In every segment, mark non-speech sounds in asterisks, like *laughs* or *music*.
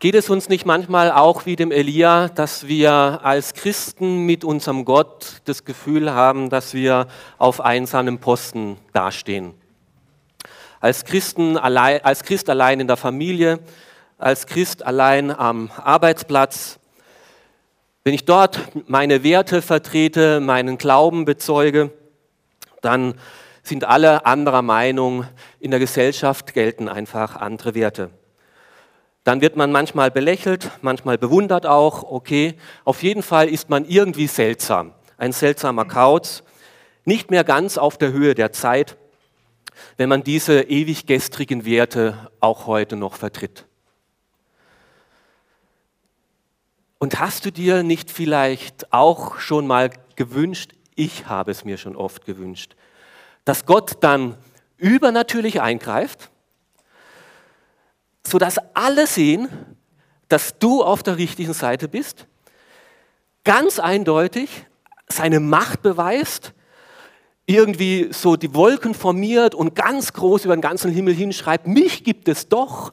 Geht es uns nicht manchmal auch wie dem Elia, dass wir als Christen mit unserem Gott das Gefühl haben, dass wir auf einsamen Posten dastehen? Als, Christen allein, als Christ allein in der Familie, als Christ allein am Arbeitsplatz, wenn ich dort meine Werte vertrete, meinen Glauben bezeuge, dann sind alle anderer Meinung. In der Gesellschaft gelten einfach andere Werte. Dann wird man manchmal belächelt, manchmal bewundert auch. Okay, auf jeden Fall ist man irgendwie seltsam. Ein seltsamer Kauz, nicht mehr ganz auf der Höhe der Zeit, wenn man diese ewig gestrigen Werte auch heute noch vertritt. Und hast du dir nicht vielleicht auch schon mal gewünscht, ich habe es mir schon oft gewünscht, dass Gott dann übernatürlich eingreift, sodass alle sehen, dass du auf der richtigen Seite bist, ganz eindeutig seine Macht beweist, irgendwie so die Wolken formiert und ganz groß über den ganzen Himmel hinschreibt, mich gibt es doch,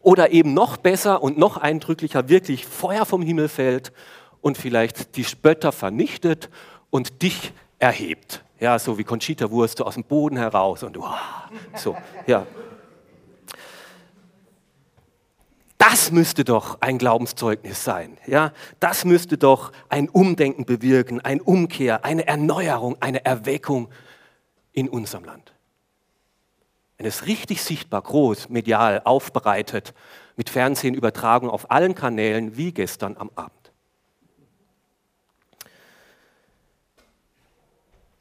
oder eben noch besser und noch eindrücklicher, wirklich Feuer vom Himmel fällt und vielleicht die Spötter vernichtet und dich erhebt. Ja, so wie Conchita Wurst, so aus dem Boden heraus und wow, so, ja. Das müsste doch ein Glaubenszeugnis sein. Ja? Das müsste doch ein Umdenken bewirken, ein Umkehr, eine Erneuerung, eine Erweckung in unserem Land. Wenn es richtig sichtbar, groß, medial aufbereitet, mit Fernsehen übertragen auf allen Kanälen wie gestern am Abend.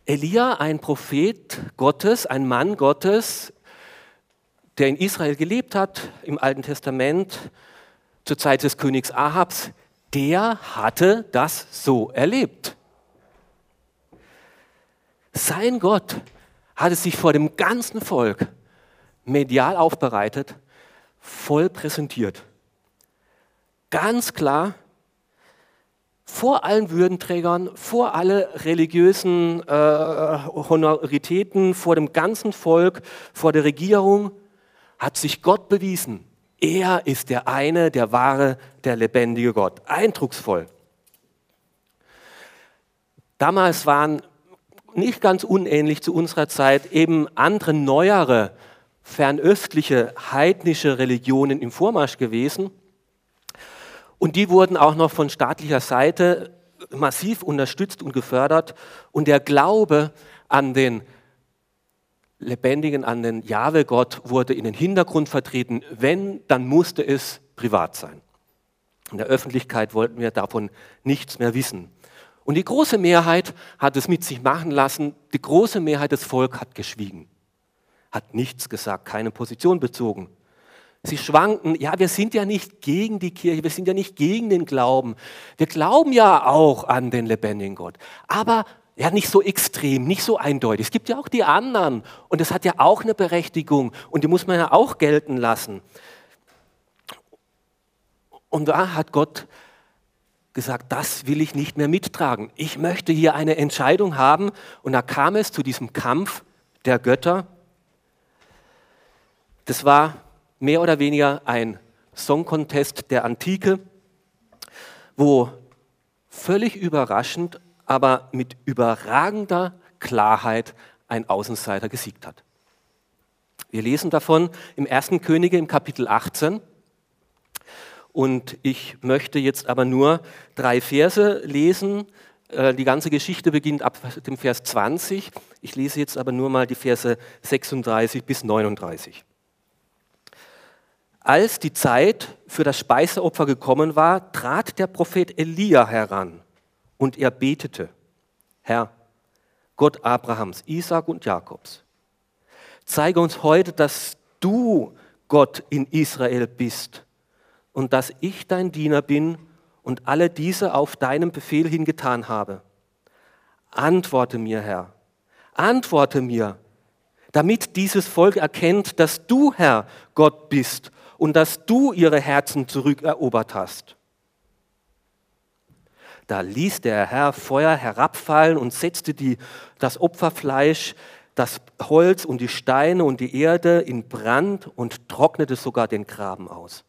Elia, ein Prophet Gottes, ein Mann Gottes, der in Israel gelebt hat, im Alten Testament, zur Zeit des Königs Ahabs, der hatte das so erlebt. Sein Gott hatte sich vor dem ganzen Volk medial aufbereitet, voll präsentiert. Ganz klar, vor allen Würdenträgern, vor alle religiösen äh, Honoritäten, vor dem ganzen Volk, vor der Regierung, hat sich Gott bewiesen. Er ist der eine, der wahre, der lebendige Gott. Eindrucksvoll. Damals waren nicht ganz unähnlich zu unserer Zeit eben andere neuere, fernöstliche, heidnische Religionen im Vormarsch gewesen. Und die wurden auch noch von staatlicher Seite massiv unterstützt und gefördert. Und der Glaube an den Lebendigen, an den Jahwe-Gott wurde in den Hintergrund vertreten. Wenn, dann musste es privat sein. In der Öffentlichkeit wollten wir davon nichts mehr wissen. Und die große Mehrheit hat es mit sich machen lassen. Die große Mehrheit des Volkes hat geschwiegen, hat nichts gesagt, keine Position bezogen. Sie schwanken, ja, wir sind ja nicht gegen die Kirche, wir sind ja nicht gegen den Glauben. Wir glauben ja auch an den lebendigen Gott. Aber ja, nicht so extrem, nicht so eindeutig. Es gibt ja auch die anderen und das hat ja auch eine Berechtigung und die muss man ja auch gelten lassen. Und da hat Gott gesagt, das will ich nicht mehr mittragen. Ich möchte hier eine Entscheidung haben. Und da kam es zu diesem Kampf der Götter. Das war mehr oder weniger ein Song Contest der Antike, wo völlig überraschend, aber mit überragender Klarheit ein Außenseiter gesiegt hat. Wir lesen davon im 1. Könige im Kapitel 18. Und ich möchte jetzt aber nur drei Verse lesen. Äh, die ganze Geschichte beginnt ab dem Vers 20. Ich lese jetzt aber nur mal die Verse 36 bis 39. Als die Zeit für das Speiseopfer gekommen war, trat der Prophet Elia heran und er betete, Herr, Gott Abrahams, Isaac und Jakobs, zeige uns heute, dass du Gott in Israel bist und dass ich dein Diener bin und alle diese auf deinem Befehl hingetan habe. Antworte mir, Herr, antworte mir, damit dieses Volk erkennt, dass du, Herr, Gott bist und dass du ihre Herzen zurückerobert hast. Da ließ der Herr Feuer herabfallen und setzte die, das Opferfleisch, das Holz und die Steine und die Erde in Brand und trocknete sogar den Graben aus.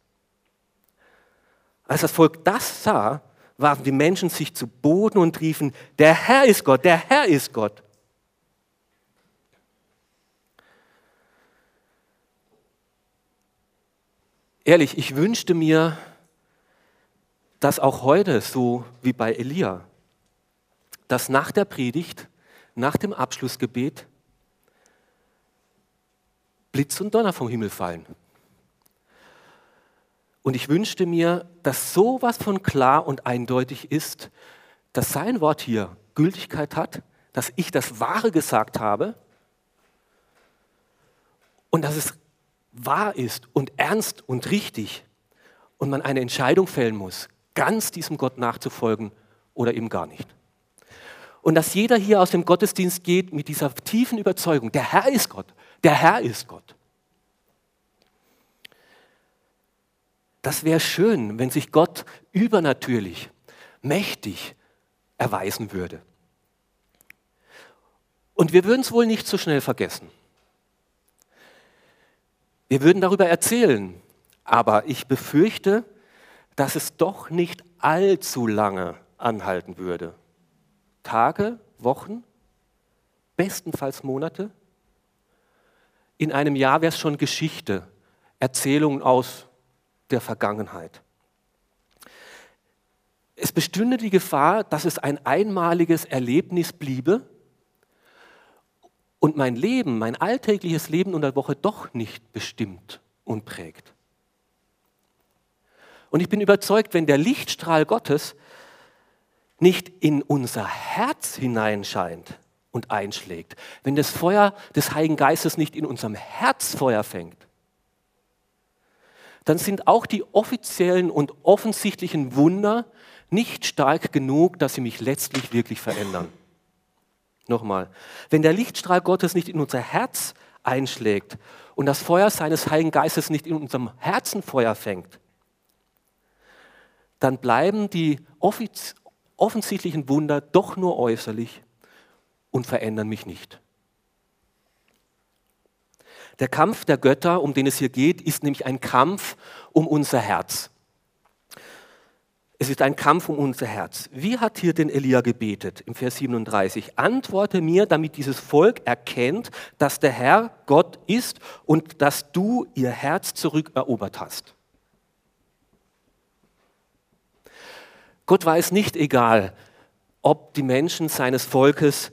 Als das Volk das sah, warfen die Menschen sich zu Boden und riefen, der Herr ist Gott, der Herr ist Gott. Ehrlich, ich wünschte mir, dass auch heute, so wie bei Elia, dass nach der Predigt, nach dem Abschlussgebet, Blitz und Donner vom Himmel fallen. Und ich wünschte mir, dass sowas von klar und eindeutig ist, dass sein Wort hier Gültigkeit hat, dass ich das Wahre gesagt habe und dass es wahr ist und ernst und richtig und man eine Entscheidung fällen muss, ganz diesem Gott nachzufolgen oder eben gar nicht. Und dass jeder hier aus dem Gottesdienst geht mit dieser tiefen Überzeugung, der Herr ist Gott, der Herr ist Gott. Das wäre schön, wenn sich Gott übernatürlich, mächtig erweisen würde. Und wir würden es wohl nicht so schnell vergessen. Wir würden darüber erzählen, aber ich befürchte, dass es doch nicht allzu lange anhalten würde. Tage, Wochen, bestenfalls Monate. In einem Jahr wäre es schon Geschichte, Erzählungen aus der Vergangenheit. Es bestünde die Gefahr, dass es ein einmaliges Erlebnis bliebe und mein Leben, mein alltägliches Leben in der Woche doch nicht bestimmt und prägt. Und ich bin überzeugt, wenn der Lichtstrahl Gottes nicht in unser Herz hineinscheint und einschlägt, wenn das Feuer des Heiligen Geistes nicht in unserem Herz Feuer fängt, dann sind auch die offiziellen und offensichtlichen Wunder nicht stark genug, dass sie mich letztlich wirklich verändern. Nochmal, wenn der Lichtstrahl Gottes nicht in unser Herz einschlägt und das Feuer seines Heiligen Geistes nicht in unserem Herzen Feuer fängt, dann bleiben die offensichtlichen Wunder doch nur äußerlich und verändern mich nicht. Der Kampf der Götter, um den es hier geht, ist nämlich ein Kampf um unser Herz. Es ist ein Kampf um unser Herz. Wie hat hier denn Elia gebetet im Vers 37? Antworte mir, damit dieses Volk erkennt, dass der Herr Gott ist und dass du ihr Herz zurückerobert hast. Gott war es nicht egal, ob die Menschen seines Volkes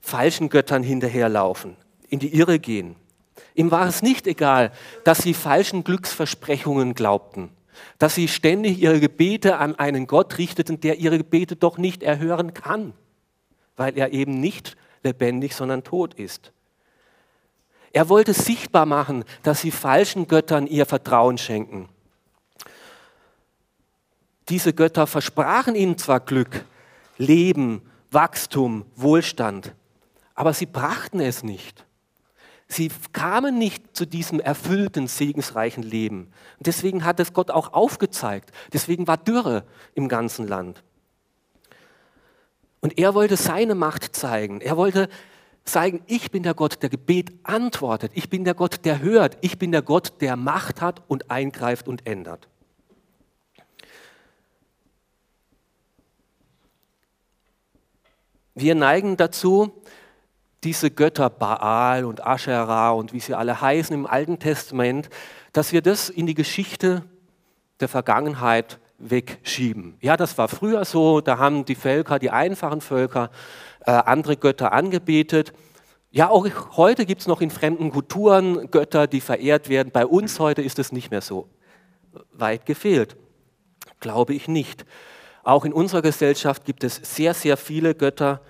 falschen Göttern hinterherlaufen, in die Irre gehen. Ihm war es nicht egal, dass sie falschen Glücksversprechungen glaubten dass sie ständig ihre Gebete an einen Gott richteten, der ihre Gebete doch nicht erhören kann, weil er eben nicht lebendig, sondern tot ist. Er wollte sichtbar machen, dass sie falschen Göttern ihr Vertrauen schenken. Diese Götter versprachen ihnen zwar Glück, Leben, Wachstum, Wohlstand, aber sie brachten es nicht. Sie kamen nicht zu diesem erfüllten, segensreichen Leben. Und deswegen hat es Gott auch aufgezeigt. Deswegen war Dürre im ganzen Land. Und er wollte seine Macht zeigen. Er wollte zeigen, ich bin der Gott, der Gebet antwortet. Ich bin der Gott, der hört. Ich bin der Gott, der Macht hat und eingreift und ändert. Wir neigen dazu, diese Götter Baal und Asherah und wie sie alle heißen im Alten Testament, dass wir das in die Geschichte der Vergangenheit wegschieben. Ja, das war früher so, da haben die Völker, die einfachen Völker, äh, andere Götter angebetet. Ja, auch heute gibt es noch in fremden Kulturen Götter, die verehrt werden. Bei uns heute ist es nicht mehr so. Weit gefehlt. Glaube ich nicht. Auch in unserer Gesellschaft gibt es sehr, sehr viele Götter,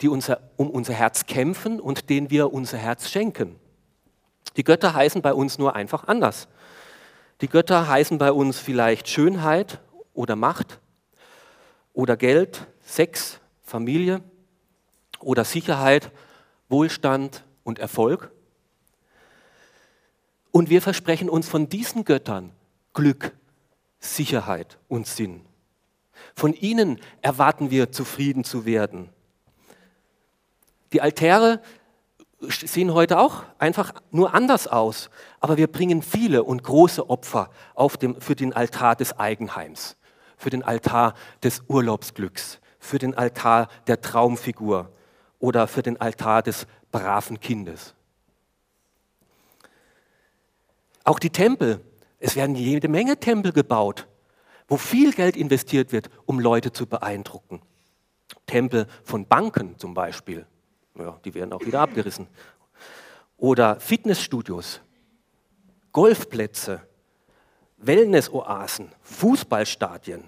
die unser, um unser Herz kämpfen und denen wir unser Herz schenken. Die Götter heißen bei uns nur einfach anders. Die Götter heißen bei uns vielleicht Schönheit oder Macht oder Geld, Sex, Familie oder Sicherheit, Wohlstand und Erfolg. Und wir versprechen uns von diesen Göttern Glück, Sicherheit und Sinn. Von ihnen erwarten wir zufrieden zu werden die Altäre sehen heute auch einfach nur anders aus. Aber wir bringen viele und große Opfer dem, für den Altar des Eigenheims, für den Altar des Urlaubsglücks, für den Altar der Traumfigur oder für den Altar des braven Kindes. Auch die Tempel, es werden jede Menge Tempel gebaut, wo viel Geld investiert wird, um Leute zu beeindrucken. Tempel von Banken zum Beispiel ja, die werden auch wieder abgerissen. Oder Fitnessstudios, Golfplätze, Wellnessoasen, Fußballstadien,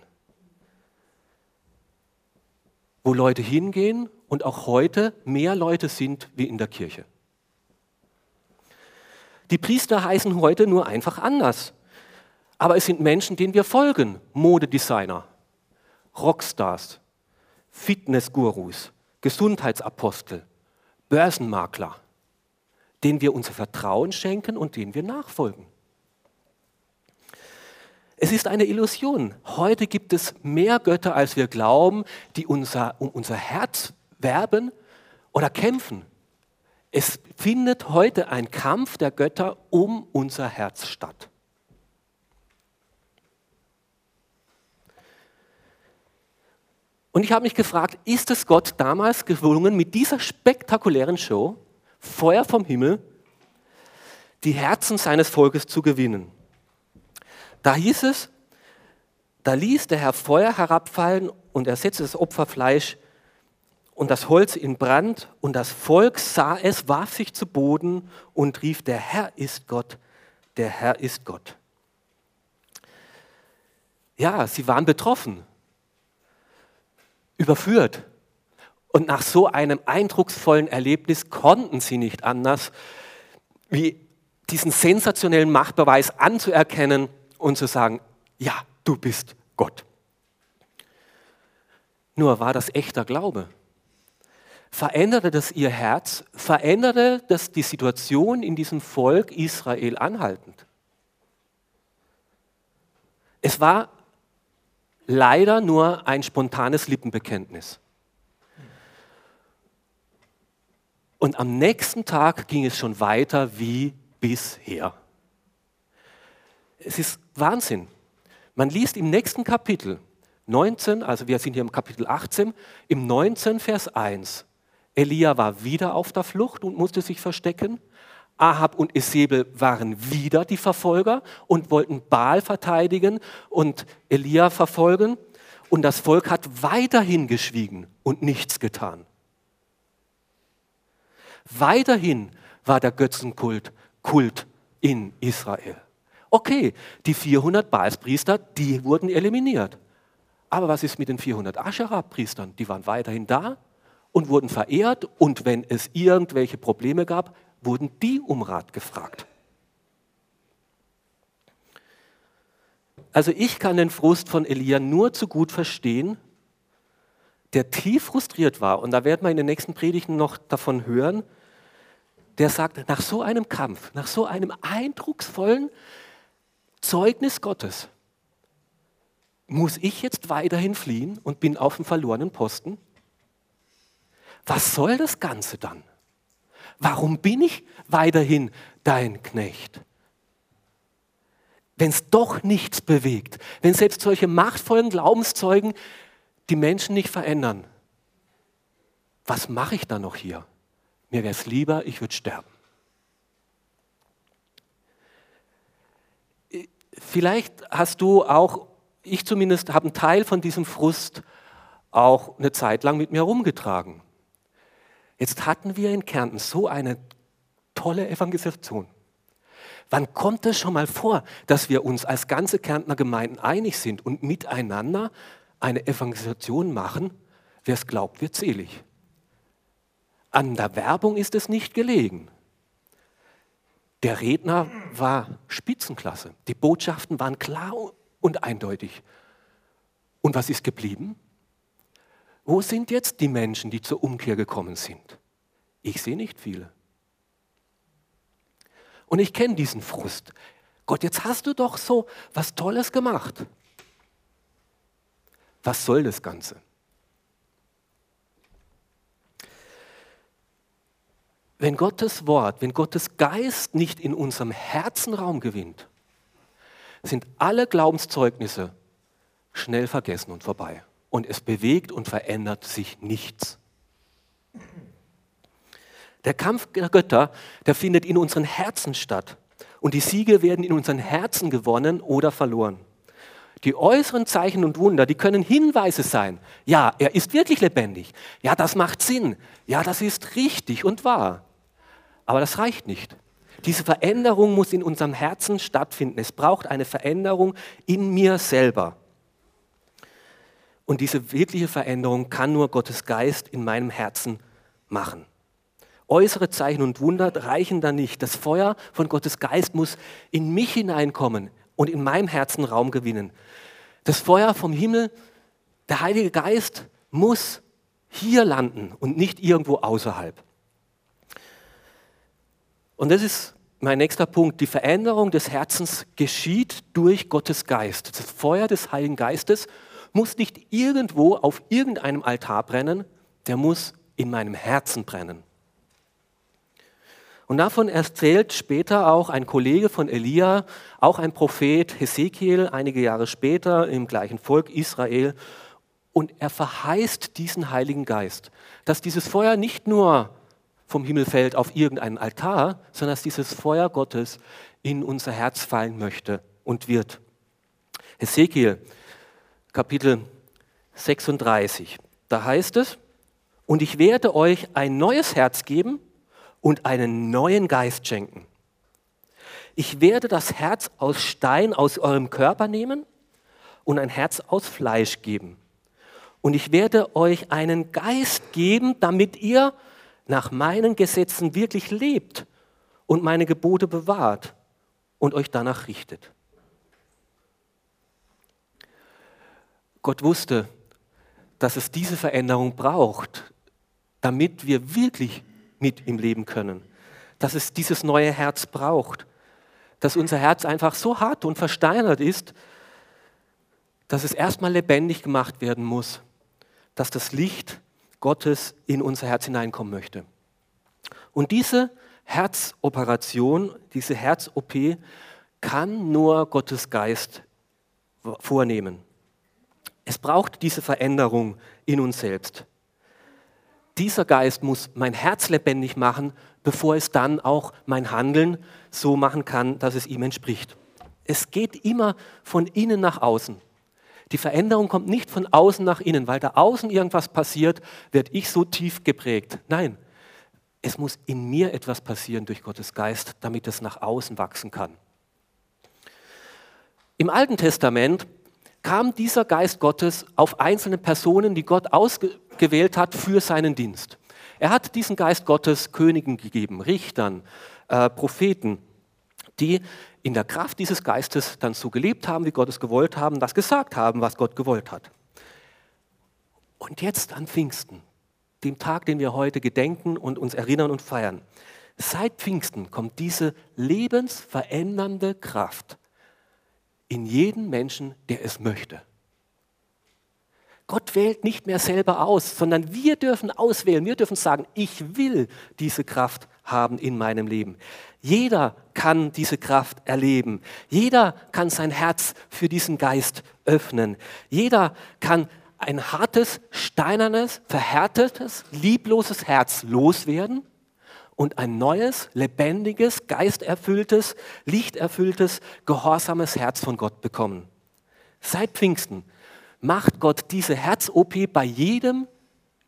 wo Leute hingehen und auch heute mehr Leute sind wie in der Kirche. Die Priester heißen heute nur einfach anders. Aber es sind Menschen, denen wir folgen. Modedesigner, Rockstars, Fitnessgurus, Gesundheitsapostel, Börsenmakler, denen wir unser Vertrauen schenken und denen wir nachfolgen. Es ist eine Illusion. Heute gibt es mehr Götter, als wir glauben, die unser, um unser Herz werben oder kämpfen. Es findet heute ein Kampf der Götter um unser Herz statt. Und ich habe mich gefragt, ist es Gott damals gelungen, mit dieser spektakulären Show, Feuer vom Himmel, die Herzen seines Volkes zu gewinnen? Da hieß es, da ließ der Herr Feuer herabfallen und er setzte das Opferfleisch und das Holz in Brand und das Volk sah es, warf sich zu Boden und rief, der Herr ist Gott, der Herr ist Gott. Ja, sie waren betroffen überführt. Und nach so einem eindrucksvollen Erlebnis konnten sie nicht anders, wie diesen sensationellen Machtbeweis anzuerkennen und zu sagen, ja, du bist Gott. Nur war das echter Glaube? Veränderte das ihr Herz? Veränderte das die Situation in diesem Volk Israel anhaltend? Es war leider nur ein spontanes Lippenbekenntnis. Und am nächsten Tag ging es schon weiter wie bisher. Es ist Wahnsinn. Man liest im nächsten Kapitel 19, also wir sind hier im Kapitel 18, im 19 Vers 1. Elia war wieder auf der Flucht und musste sich verstecken. Ahab und Isabel waren wieder die Verfolger und wollten Baal verteidigen und Elia verfolgen. Und das Volk hat weiterhin geschwiegen und nichts getan. Weiterhin war der Götzenkult Kult in Israel. Okay, die 400 Baalspriester, die wurden eliminiert. Aber was ist mit den 400 Ascherah-Priestern? Die waren weiterhin da und wurden verehrt. Und wenn es irgendwelche Probleme gab, wurden die um Rat gefragt. Also ich kann den Frust von Elia nur zu gut verstehen, der tief frustriert war, und da werden wir in den nächsten Predigten noch davon hören, der sagt, nach so einem Kampf, nach so einem eindrucksvollen Zeugnis Gottes, muss ich jetzt weiterhin fliehen und bin auf dem verlorenen Posten? Was soll das Ganze dann? Warum bin ich weiterhin dein Knecht? Wenn es doch nichts bewegt, wenn selbst solche machtvollen Glaubenszeugen die Menschen nicht verändern, was mache ich dann noch hier? Mir wäre es lieber, ich würde sterben. Vielleicht hast du auch, ich zumindest habe einen Teil von diesem Frust auch eine Zeit lang mit mir herumgetragen. Jetzt hatten wir in Kärnten so eine tolle Evangelisation. Wann kommt es schon mal vor, dass wir uns als ganze Kärntner Gemeinden einig sind und miteinander eine Evangelisation machen? Wer es glaubt, wird selig. An der Werbung ist es nicht gelegen. Der Redner war Spitzenklasse. Die Botschaften waren klar und eindeutig. Und was ist geblieben? Wo sind jetzt die Menschen, die zur Umkehr gekommen sind? Ich sehe nicht viele. Und ich kenne diesen Frust. Gott, jetzt hast du doch so was Tolles gemacht. Was soll das Ganze? wenn Gottes Wort, wenn Gottes Geist nicht in unserem Herzen Raum gewinnt, sind alle Glaubenszeugnisse schnell vergessen und vorbei. Und es bewegt und verändert sich nichts. Der Kampf der Götter, der findet in unseren Herzen statt. Und die Siege werden in unseren Herzen gewonnen oder verloren. Die äußeren Zeichen und Wunder, die können Hinweise sein. Ja, er ist wirklich lebendig. Ja, das macht Sinn. Ja, das ist richtig und wahr. Aber das reicht nicht. Diese Veränderung muss in unserem Herzen stattfinden. Es braucht eine Veränderung in mir selber. Und diese wirkliche Veränderung kann nur Gottes Geist in meinem Herzen machen. Äußere Zeichen und Wunder reichen da nicht. Das Feuer von Gottes Geist muss in mich hineinkommen und in meinem Herzen Raum gewinnen. Das Feuer vom Himmel, der Heilige Geist muss hier landen und nicht irgendwo außerhalb. Und das ist mein nächster Punkt. Die Veränderung des Herzens geschieht durch Gottes Geist. Das Feuer des Heiligen Geistes muss nicht irgendwo auf irgendeinem Altar brennen, der muss in meinem Herzen brennen. Und davon erzählt später auch ein Kollege von Elia, auch ein Prophet Hesekiel, einige Jahre später im gleichen Volk Israel. Und er verheißt diesen Heiligen Geist, dass dieses Feuer nicht nur vom Himmel fällt auf irgendeinen Altar, sondern dass dieses Feuer Gottes in unser Herz fallen möchte und wird. Hesekiel, Kapitel 36, da heißt es, und ich werde euch ein neues Herz geben und einen neuen Geist schenken. Ich werde das Herz aus Stein aus eurem Körper nehmen und ein Herz aus Fleisch geben. Und ich werde euch einen Geist geben, damit ihr nach meinen Gesetzen wirklich lebt und meine Gebote bewahrt und euch danach richtet. Gott wusste, dass es diese Veränderung braucht, damit wir wirklich mit ihm leben können. Dass es dieses neue Herz braucht. Dass unser Herz einfach so hart und versteinert ist, dass es erstmal lebendig gemacht werden muss. Dass das Licht Gottes in unser Herz hineinkommen möchte. Und diese Herzoperation, diese Herz-OP kann nur Gottes Geist vornehmen. Es braucht diese Veränderung in uns selbst dieser Geist muss mein Herz lebendig machen, bevor es dann auch mein Handeln so machen kann, dass es ihm entspricht. Es geht immer von innen nach außen. Die Veränderung kommt nicht von außen nach innen, weil da außen irgendwas passiert, werde ich so tief geprägt. Nein, es muss in mir etwas passieren durch Gottes Geist, damit es nach außen wachsen kann. Im Alten Testament kam dieser Geist Gottes auf einzelne Personen, die Gott ausgewählt hat für seinen Dienst. Er hat diesen Geist Gottes Königen gegeben, Richtern, äh, Propheten, die in der Kraft dieses Geistes dann so gelebt haben, wie Gott es gewollt haben, das gesagt haben, was Gott gewollt hat. Und jetzt an Pfingsten, dem Tag, den wir heute gedenken und uns erinnern und feiern. Seit Pfingsten kommt diese lebensverändernde Kraft in jeden Menschen, der es möchte. Gott wählt nicht mehr selber aus, sondern wir dürfen auswählen. Wir dürfen sagen, ich will diese Kraft haben in meinem Leben. Jeder kann diese Kraft erleben. Jeder kann sein Herz für diesen Geist öffnen. Jeder kann ein hartes, steinernes, verhärtetes, liebloses Herz loswerden und ein neues, lebendiges, geisterfülltes, lichterfülltes, gehorsames Herz von Gott bekommen. Seit Pfingsten macht Gott diese Herz-OP bei jedem,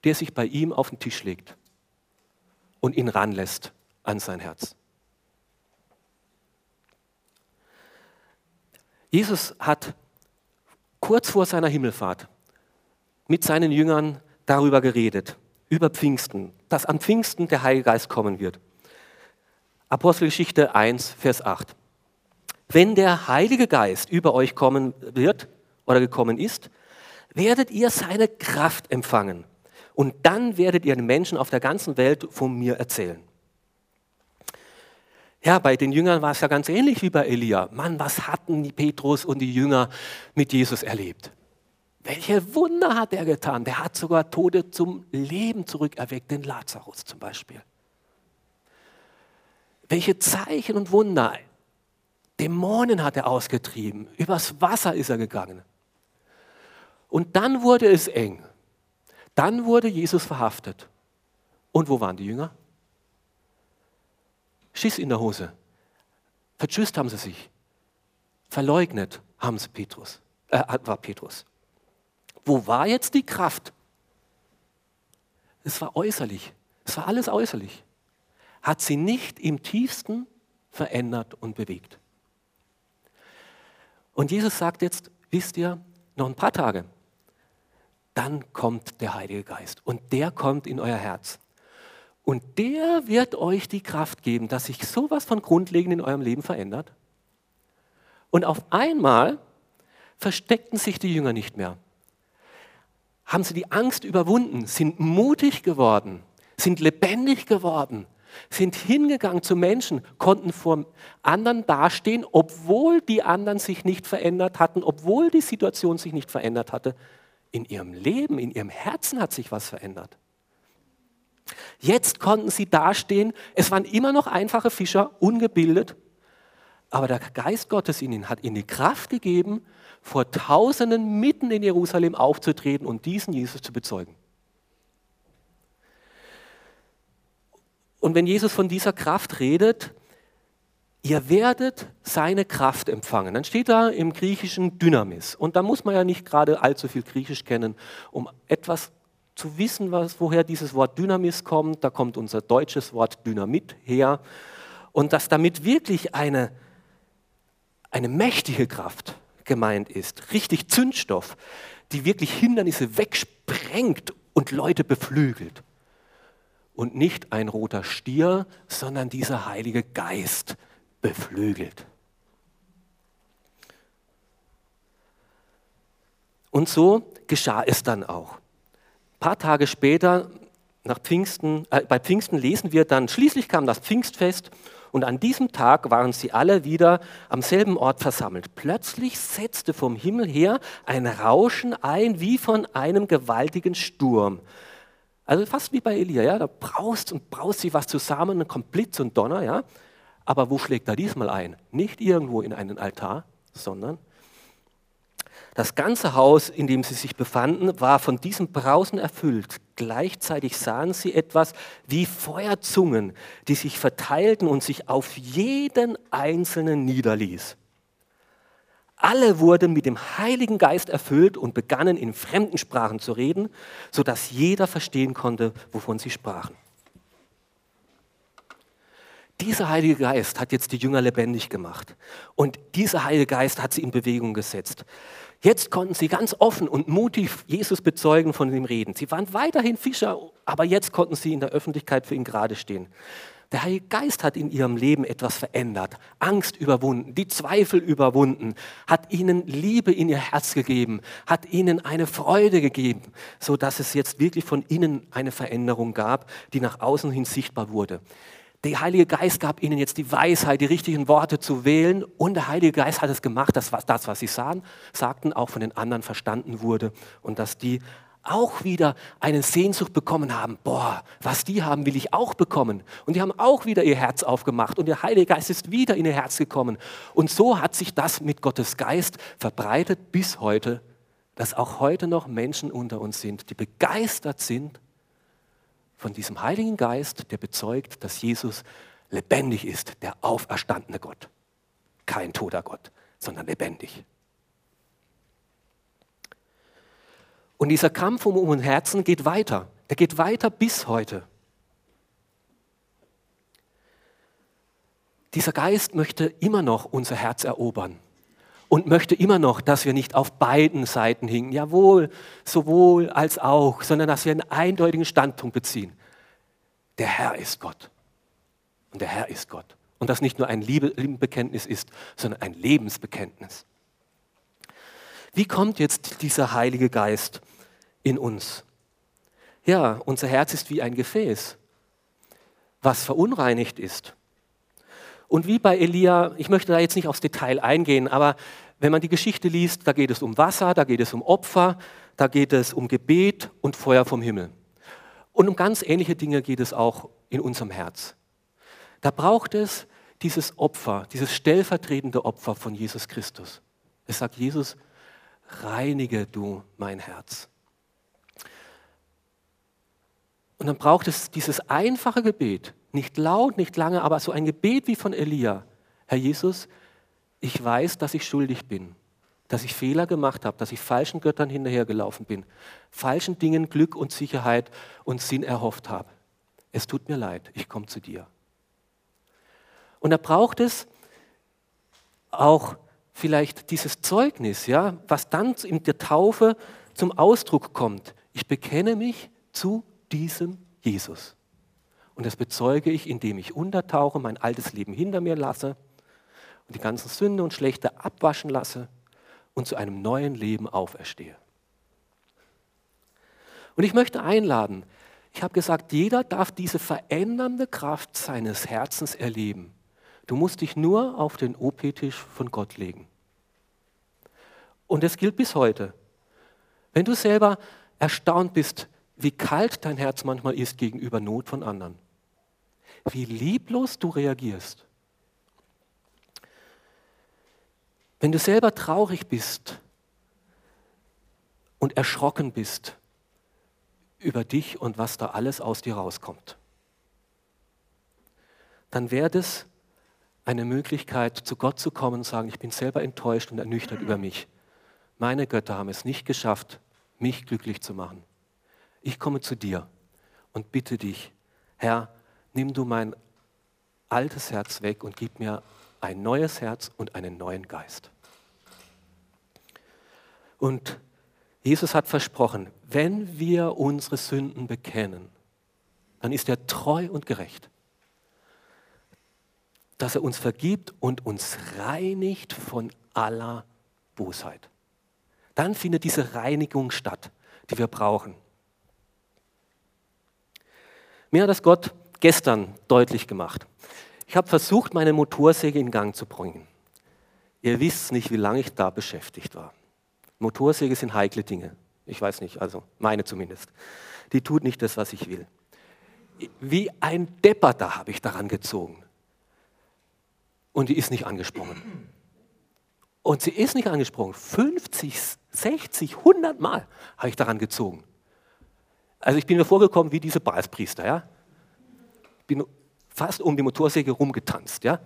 der sich bei ihm auf den Tisch legt und ihn ranlässt an sein Herz. Jesus hat kurz vor seiner Himmelfahrt mit seinen Jüngern darüber geredet über Pfingsten, dass an Pfingsten der Heilige Geist kommen wird. Apostelgeschichte 1, Vers 8. Wenn der Heilige Geist über euch kommen wird oder gekommen ist, werdet ihr seine Kraft empfangen. Und dann werdet ihr den Menschen auf der ganzen Welt von mir erzählen. Ja, bei den Jüngern war es ja ganz ähnlich wie bei Elia. Mann, was hatten die Petrus und die Jünger mit Jesus erlebt? Welche Wunder hat er getan? Der hat sogar Tode zum Leben zurückerweckt, den Lazarus zum Beispiel. welche Zeichen und Wunder. Dämonen hat er ausgetrieben, übers Wasser ist er gegangen. Und dann wurde es eng. Dann wurde Jesus verhaftet. Und wo waren die Jünger? Schiss in der Hose. Vertschüsst haben sie sich. Verleugnet haben sie Petrus, äh, war Petrus. Wo war jetzt die Kraft? Es war äußerlich. Es war alles äußerlich. Hat sie nicht im tiefsten verändert und bewegt. Und Jesus sagt jetzt, wisst ihr, noch ein paar Tage, dann kommt der Heilige Geist und der kommt in euer Herz. Und der wird euch die Kraft geben, dass sich sowas von grundlegend in eurem Leben verändert. Und auf einmal versteckten sich die Jünger nicht mehr. Haben sie die Angst überwunden, sind mutig geworden, sind lebendig geworden, sind hingegangen zu Menschen, konnten vor anderen dastehen, obwohl die anderen sich nicht verändert hatten, obwohl die Situation sich nicht verändert hatte. In ihrem Leben, in ihrem Herzen hat sich was verändert. Jetzt konnten sie dastehen. Es waren immer noch einfache Fischer, ungebildet. Aber der Geist Gottes in ihnen hat ihnen die Kraft gegeben, vor Tausenden mitten in Jerusalem aufzutreten und diesen Jesus zu bezeugen. Und wenn Jesus von dieser Kraft redet, ihr werdet seine Kraft empfangen, dann steht da im Griechischen Dynamis. Und da muss man ja nicht gerade allzu viel Griechisch kennen, um etwas zu wissen, was, woher dieses Wort Dynamis kommt. Da kommt unser deutsches Wort Dynamit her. Und dass damit wirklich eine, eine mächtige Kraft gemeint ist, richtig Zündstoff, die wirklich Hindernisse wegsprengt und Leute beflügelt und nicht ein roter Stier, sondern dieser Heilige Geist beflügelt. Und so geschah es dann auch. Ein paar Tage später, nach Pfingsten, äh, bei Pfingsten lesen wir dann, schließlich kam das Pfingstfest und an diesem Tag waren sie alle wieder am selben Ort versammelt. Plötzlich setzte vom Himmel her ein Rauschen ein wie von einem gewaltigen Sturm. Also fast wie bei Elia, ja, da braust und braust sich was zusammen, dann kommt Blitz und Donner, ja. Aber wo schlägt er diesmal ein? Nicht irgendwo in einen Altar, sondern das ganze Haus, in dem sie sich befanden, war von diesem Brausen erfüllt. Gleichzeitig sahen sie etwas wie Feuerzungen, die sich verteilten und sich auf jeden einzelnen niederließ. Alle wurden mit dem Heiligen Geist erfüllt und begannen in fremden Sprachen zu reden, sodass jeder verstehen konnte, wovon sie sprachen. Dieser Heilige Geist hat jetzt die Jünger lebendig gemacht. Und dieser Heilige Geist hat sie in Bewegung gesetzt. Jetzt konnten sie ganz offen und mutig Jesus bezeugen von ihm reden. Sie waren weiterhin Fischer, aber jetzt konnten sie in der Öffentlichkeit für ihn gerade stehen. Der Heilige Geist hat in ihrem Leben etwas verändert, Angst überwunden, die Zweifel überwunden, hat ihnen Liebe in ihr Herz gegeben, hat ihnen eine Freude gegeben, so dass es jetzt wirklich von innen eine Veränderung gab, die nach außen hin sichtbar wurde. Der Heilige Geist gab ihnen jetzt die Weisheit, die richtigen Worte zu wählen und der Heilige Geist hat es gemacht, dass das, was sie sahen, sagten, auch von den anderen verstanden wurde und dass die auch wieder eine Sehnsucht bekommen haben, boah, was die haben, will ich auch bekommen. Und die haben auch wieder ihr Herz aufgemacht und der Heilige Geist ist wieder in ihr Herz gekommen. Und so hat sich das mit Gottes Geist verbreitet bis heute, dass auch heute noch Menschen unter uns sind, die begeistert sind von diesem Heiligen Geist, der bezeugt, dass Jesus lebendig ist, der auferstandene Gott. Kein toter Gott, sondern lebendig. Und dieser Kampf um unseren Herzen geht weiter. Er geht weiter bis heute. Dieser Geist möchte immer noch unser Herz erobern und möchte immer noch, dass wir nicht auf beiden Seiten hinken, jawohl, sowohl als auch, sondern dass wir einen eindeutigen Standpunkt beziehen. Der Herr ist Gott. Und der Herr ist Gott. Und das nicht nur ein Liebebekenntnis ist, sondern ein Lebensbekenntnis. Wie kommt jetzt dieser Heilige Geist in uns. Ja, unser Herz ist wie ein Gefäß, was verunreinigt ist. Und wie bei Elia, ich möchte da jetzt nicht aufs Detail eingehen, aber wenn man die Geschichte liest, da geht es um Wasser, da geht es um Opfer, da geht es um Gebet und Feuer vom Himmel. Und um ganz ähnliche Dinge geht es auch in unserem Herz. Da braucht es dieses Opfer, dieses stellvertretende Opfer von Jesus Christus. Es sagt Jesus, reinige du mein Herz. Und dann braucht es dieses einfache Gebet, nicht laut, nicht lange, aber so ein Gebet wie von Elia. Herr Jesus, ich weiß, dass ich schuldig bin, dass ich Fehler gemacht habe, dass ich falschen Göttern hinterhergelaufen bin, falschen Dingen Glück und Sicherheit und Sinn erhofft habe. Es tut mir leid, ich komme zu dir. Und da braucht es auch vielleicht dieses Zeugnis, ja, was dann in der Taufe zum Ausdruck kommt. Ich bekenne mich zu diesem Jesus. Und das bezeuge ich, indem ich untertauche, mein altes Leben hinter mir lasse und die ganzen Sünde und Schlechte abwaschen lasse und zu einem neuen Leben auferstehe. Und ich möchte einladen, ich habe gesagt, jeder darf diese verändernde Kraft seines Herzens erleben. Du musst dich nur auf den OP-Tisch von Gott legen. Und es gilt bis heute. Wenn du selber erstaunt bist, wie kalt dein Herz manchmal ist gegenüber Not von anderen, wie lieblos du reagierst, wenn du selber traurig bist und erschrocken bist über dich und was da alles aus dir rauskommt, dann wäre das eine Möglichkeit, zu Gott zu kommen und sagen, ich bin selber enttäuscht und ernüchtert über mich. Meine Götter haben es nicht geschafft, mich glücklich zu machen. Ich komme zu dir und bitte dich, Herr, nimm du mein altes Herz weg und gib mir ein neues Herz und einen neuen Geist. Und Jesus hat versprochen, wenn wir unsere Sünden bekennen, dann ist er treu und gerecht dass er uns vergibt und uns reinigt von aller Bosheit. Dann findet diese Reinigung statt, die wir brauchen. Mir hat das Gott gestern deutlich gemacht. Ich habe versucht, meine Motorsäge in Gang zu bringen. Ihr wisst nicht, wie lange ich da beschäftigt war. Motorsäge sind heikle Dinge. Ich weiß nicht, also meine zumindest. Die tut nicht das, was ich will. Wie ein Depper habe ich daran gezogen und die ist nicht angesprungen. Und sie ist nicht angesprungen. 50, 60, 100 Mal habe ich daran gezogen. Also ich bin mir vorgekommen wie diese Baalspriester. Ja? Bin fast um die Motorsäge rumgetanzt. Ja?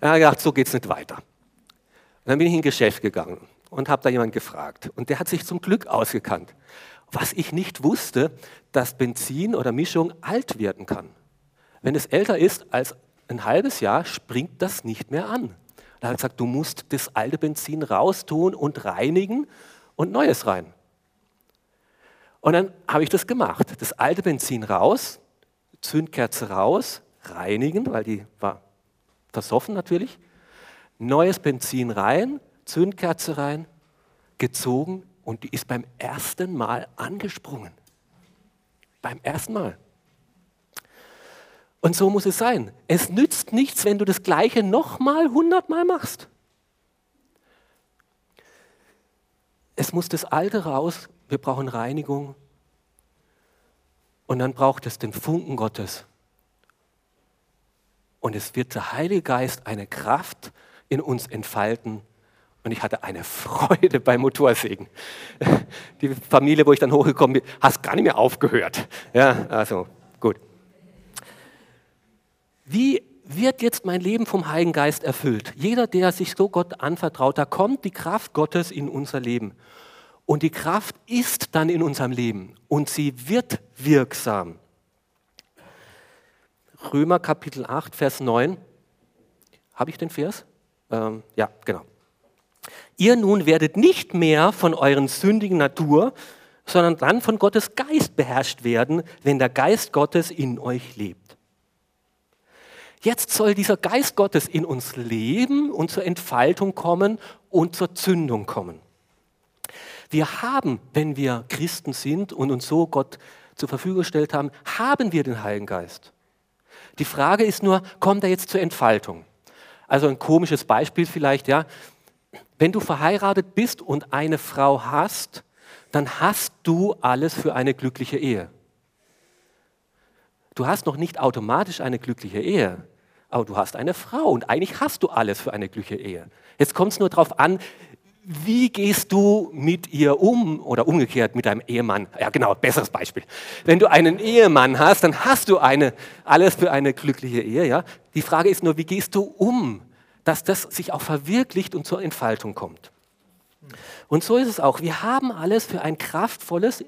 Ja, gedacht, so geht es nicht weiter. Und dann bin ich in ein Geschäft gegangen und habe da jemanden gefragt. Und der hat sich zum Glück ausgekannt. Was ich nicht wusste, dass Benzin oder Mischung alt werden kann. Wenn es älter ist als ein halbes Jahr springt das nicht mehr an. Da hat er gesagt, du musst das alte Benzin raustun und reinigen und neues rein. Und dann habe ich das gemacht. Das alte Benzin raus, Zündkerze raus, reinigen, weil die war versoffen natürlich. Neues Benzin rein, Zündkerze rein, gezogen und die ist beim ersten Mal angesprungen. Beim ersten Mal. Und so muss es sein. Es nützt nichts, wenn du das Gleiche nochmal hundertmal machst. Es muss das Alte raus, wir brauchen Reinigung. Und dann braucht es den Funken Gottes. Und es wird der Heilige Geist eine Kraft in uns entfalten. Und ich hatte eine *laughs* Freude beim Motorsägen. Die Familie, wo ich dann hochgekommen bin, hat gar nicht mehr aufgehört. Ja, also gut. Wie wird jetzt mein Leben vom Heiligen Geist erfüllt? Jeder, der sich so Gott anvertraut, da kommt die Kraft Gottes in unser Leben. Und die Kraft ist dann in unserem Leben und sie wird wirksam. Römer Kapitel 8, Vers 9. Habe ich den Vers? Ähm, ja, genau. Ihr nun werdet nicht mehr von euren sündigen Natur, sondern dann von Gottes Geist beherrscht werden, wenn der Geist Gottes in euch lebt. Jetzt soll dieser Geist Gottes in uns leben und zur Entfaltung kommen und zur Zündung kommen. Wir haben, wenn wir Christen sind und uns so Gott zur Verfügung gestellt haben, haben wir den Heiligen Geist. Die Frage ist nur, kommt er jetzt zur Entfaltung? Also ein komisches Beispiel vielleicht, ja. Wenn du verheiratet bist und eine Frau hast, dann hast du alles für eine glückliche Ehe. du hast noch nicht automatisch eine glückliche Ehe, aber du hast eine Frau und eigentlich hast du alles für eine glückliche Ehe. Jetzt kommt es nur darauf an, wie gehst du mit ihr um oder umgekehrt mit deinem Ehemann? Ja, genau, besseres Beispiel. Wenn du einen Ehemann hast, dann hast du eine, alles für eine glückliche Ehe. Ja? Die Frage ist nur, wie gehst du um, dass das sich auch verwirklicht und zur Entfaltung kommt? Und so ist es auch. Wir haben alles für ein kraftvolles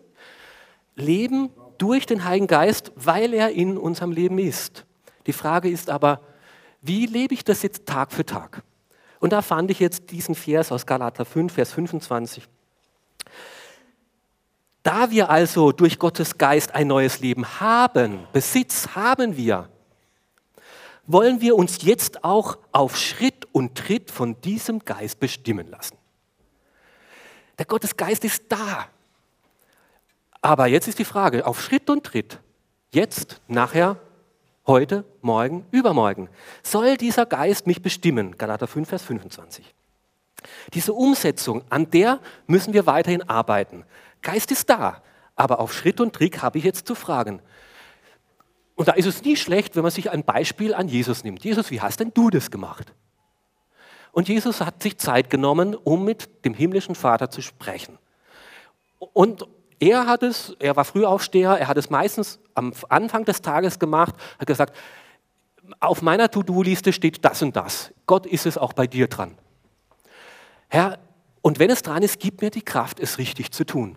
Leben durch den Heiligen Geist, weil er in unserem Leben ist. Die Frage ist aber, wie lebe ich das jetzt Tag für Tag? Und da fand ich jetzt diesen Vers aus Galater 5, Vers 25. Da wir also durch Gottes Geist ein neues Leben haben, Besitz haben wir, wollen wir uns jetzt auch auf Schritt und Tritt von diesem Geist bestimmen lassen. Der Gottesgeist ist da. Aber jetzt ist die Frage, auf Schritt und Tritt, jetzt, nachher, heute, morgen, übermorgen, soll dieser Geist mich bestimmen. Galater 5, Vers 25. Diese Umsetzung, an der müssen wir weiterhin arbeiten. Geist ist da, aber auf Schritt und Trick habe ich jetzt zu fragen. Und da ist es nie schlecht, wenn man sich ein Beispiel an Jesus nimmt. Jesus, wie hast denn du das gemacht? Und Jesus hat sich Zeit genommen, um mit dem himmlischen Vater zu sprechen. Und er hat es, er war Frühaufsteher, er hat es meistens am Anfang des Tages gemacht, hat gesagt, auf meiner To-Do-Liste steht das und das. Gott ist es auch bei dir dran. Herr, und wenn es dran ist, gib mir die Kraft, es richtig zu tun.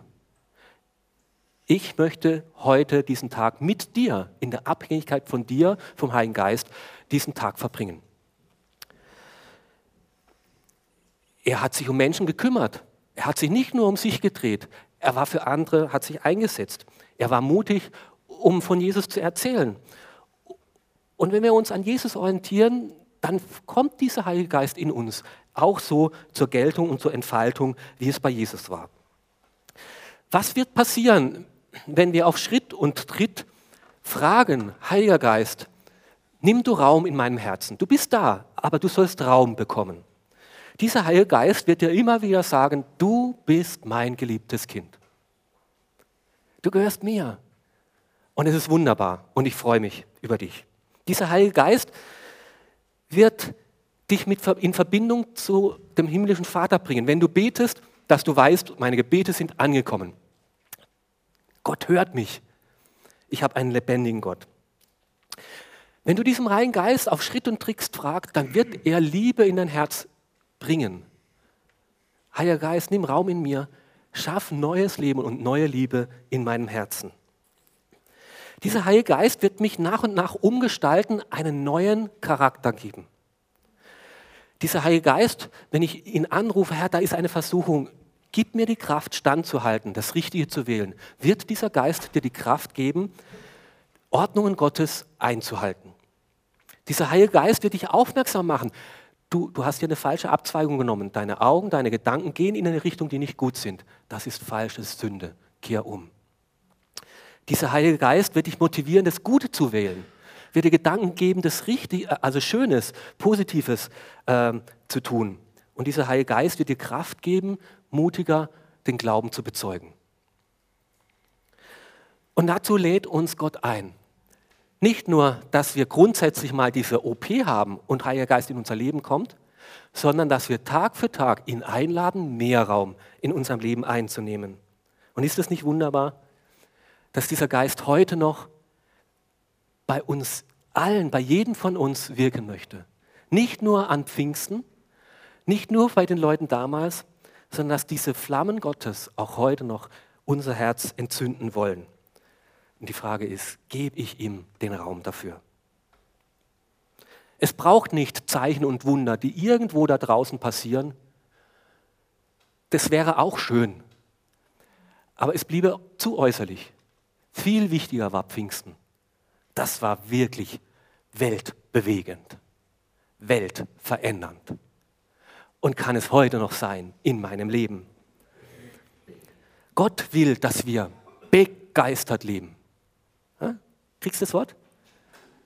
Ich möchte heute diesen Tag mit dir, in der Abhängigkeit von dir, vom Heiligen Geist, diesen Tag verbringen. Er hat sich um Menschen gekümmert. Er hat sich nicht nur um sich gedreht. Er war für andere, hat sich eingesetzt. Er war mutig, um von Jesus zu erzählen. Und wenn wir uns an Jesus orientieren, dann kommt dieser Heilige Geist in uns auch so zur Geltung und zur Entfaltung, wie es bei Jesus war. Was wird passieren, wenn wir auf Schritt und Tritt fragen, Heiliger Geist, nimm du Raum in meinem Herzen. Du bist da, aber du sollst Raum bekommen. Dieser Heilige Geist wird dir immer wieder sagen, du bist mein geliebtes Kind. Du gehörst mir. Und es ist wunderbar und ich freue mich über dich. Dieser Heilige Geist wird dich mit, in Verbindung zu dem himmlischen Vater bringen. Wenn du betest, dass du weißt, meine Gebete sind angekommen. Gott hört mich. Ich habe einen lebendigen Gott. Wenn du diesem Heiligen Geist auf Schritt und Tricks fragst, dann wird er Liebe in dein Herz bringen. Heiliger Geist, nimm Raum in mir, schaff neues Leben und neue Liebe in meinem Herzen. Dieser Heilige Geist wird mich nach und nach umgestalten, einen neuen Charakter geben. Dieser Heilige Geist, wenn ich ihn anrufe, Herr, da ist eine Versuchung, gib mir die Kraft, standzuhalten, das Richtige zu wählen, wird dieser Geist dir die Kraft geben, Ordnungen Gottes einzuhalten. Dieser Heilige Geist wird dich aufmerksam machen du, du hast hier eine falsche Abzweigung genommen. Deine Augen, deine Gedanken gehen in eine Richtung, die nicht gut sind. Das ist falsch, das ist Sünde. Kehr um. Dieser Heilige Geist wird dich motivieren, das Gute zu wählen. Wird dir Gedanken geben, das Richtige, also Schönes, Positives äh, zu tun. Und dieser Heilige Geist wird dir Kraft geben, mutiger den Glauben zu bezeugen. Und dazu lädt uns Gott ein. Nicht nur, dass wir grundsätzlich mal diese OP haben und Heiliger Geist in unser Leben kommt, sondern dass wir Tag für Tag ihn einladen, mehr Raum in unserem Leben einzunehmen. Und ist es nicht wunderbar, dass dieser Geist heute noch bei uns allen, bei jedem von uns wirken möchte? Nicht nur an Pfingsten, nicht nur bei den Leuten damals, sondern dass diese Flammen Gottes auch heute noch unser Herz entzünden wollen. Und die Frage ist, gebe ich ihm den Raum dafür? Es braucht nicht Zeichen und Wunder, die irgendwo da draußen passieren. Das wäre auch schön. Aber es bliebe zu äußerlich. Viel wichtiger war Pfingsten. Das war wirklich weltbewegend, weltverändernd. Und kann es heute noch sein in meinem Leben. Gott will, dass wir begeistert leben. Kriegst du das Wort?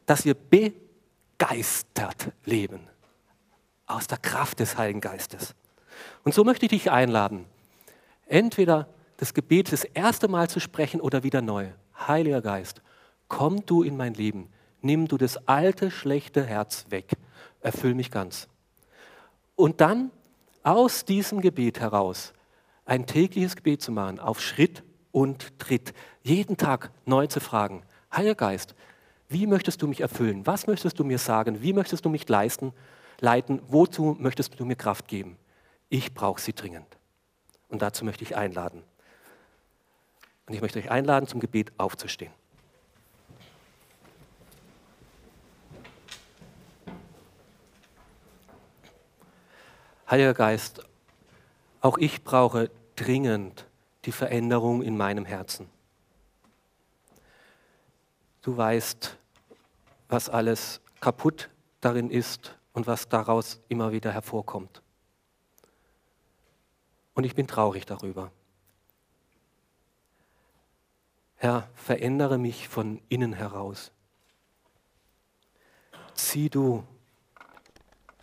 Dass wir begeistert leben. Aus der Kraft des Heiligen Geistes. Und so möchte ich dich einladen, entweder das Gebet das erste Mal zu sprechen oder wieder neu. Heiliger Geist, komm du in mein Leben, nimm du das alte, schlechte Herz weg, erfüll mich ganz. Und dann aus diesem Gebet heraus ein tägliches Gebet zu machen, auf Schritt und Tritt, jeden Tag neu zu fragen, Heiliger Geist, wie möchtest du mich erfüllen? Was möchtest du mir sagen? Wie möchtest du mich leisten, leiten? Wozu möchtest du mir Kraft geben? Ich brauche sie dringend. Und dazu möchte ich einladen. Und ich möchte euch einladen, zum Gebet aufzustehen. Heiliger Geist, auch ich brauche dringend die Veränderung in meinem Herzen. Du weißt, was alles kaputt darin ist und was daraus immer wieder hervorkommt. Und ich bin traurig darüber. Herr, verändere mich von innen heraus. Zieh du